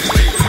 Its place.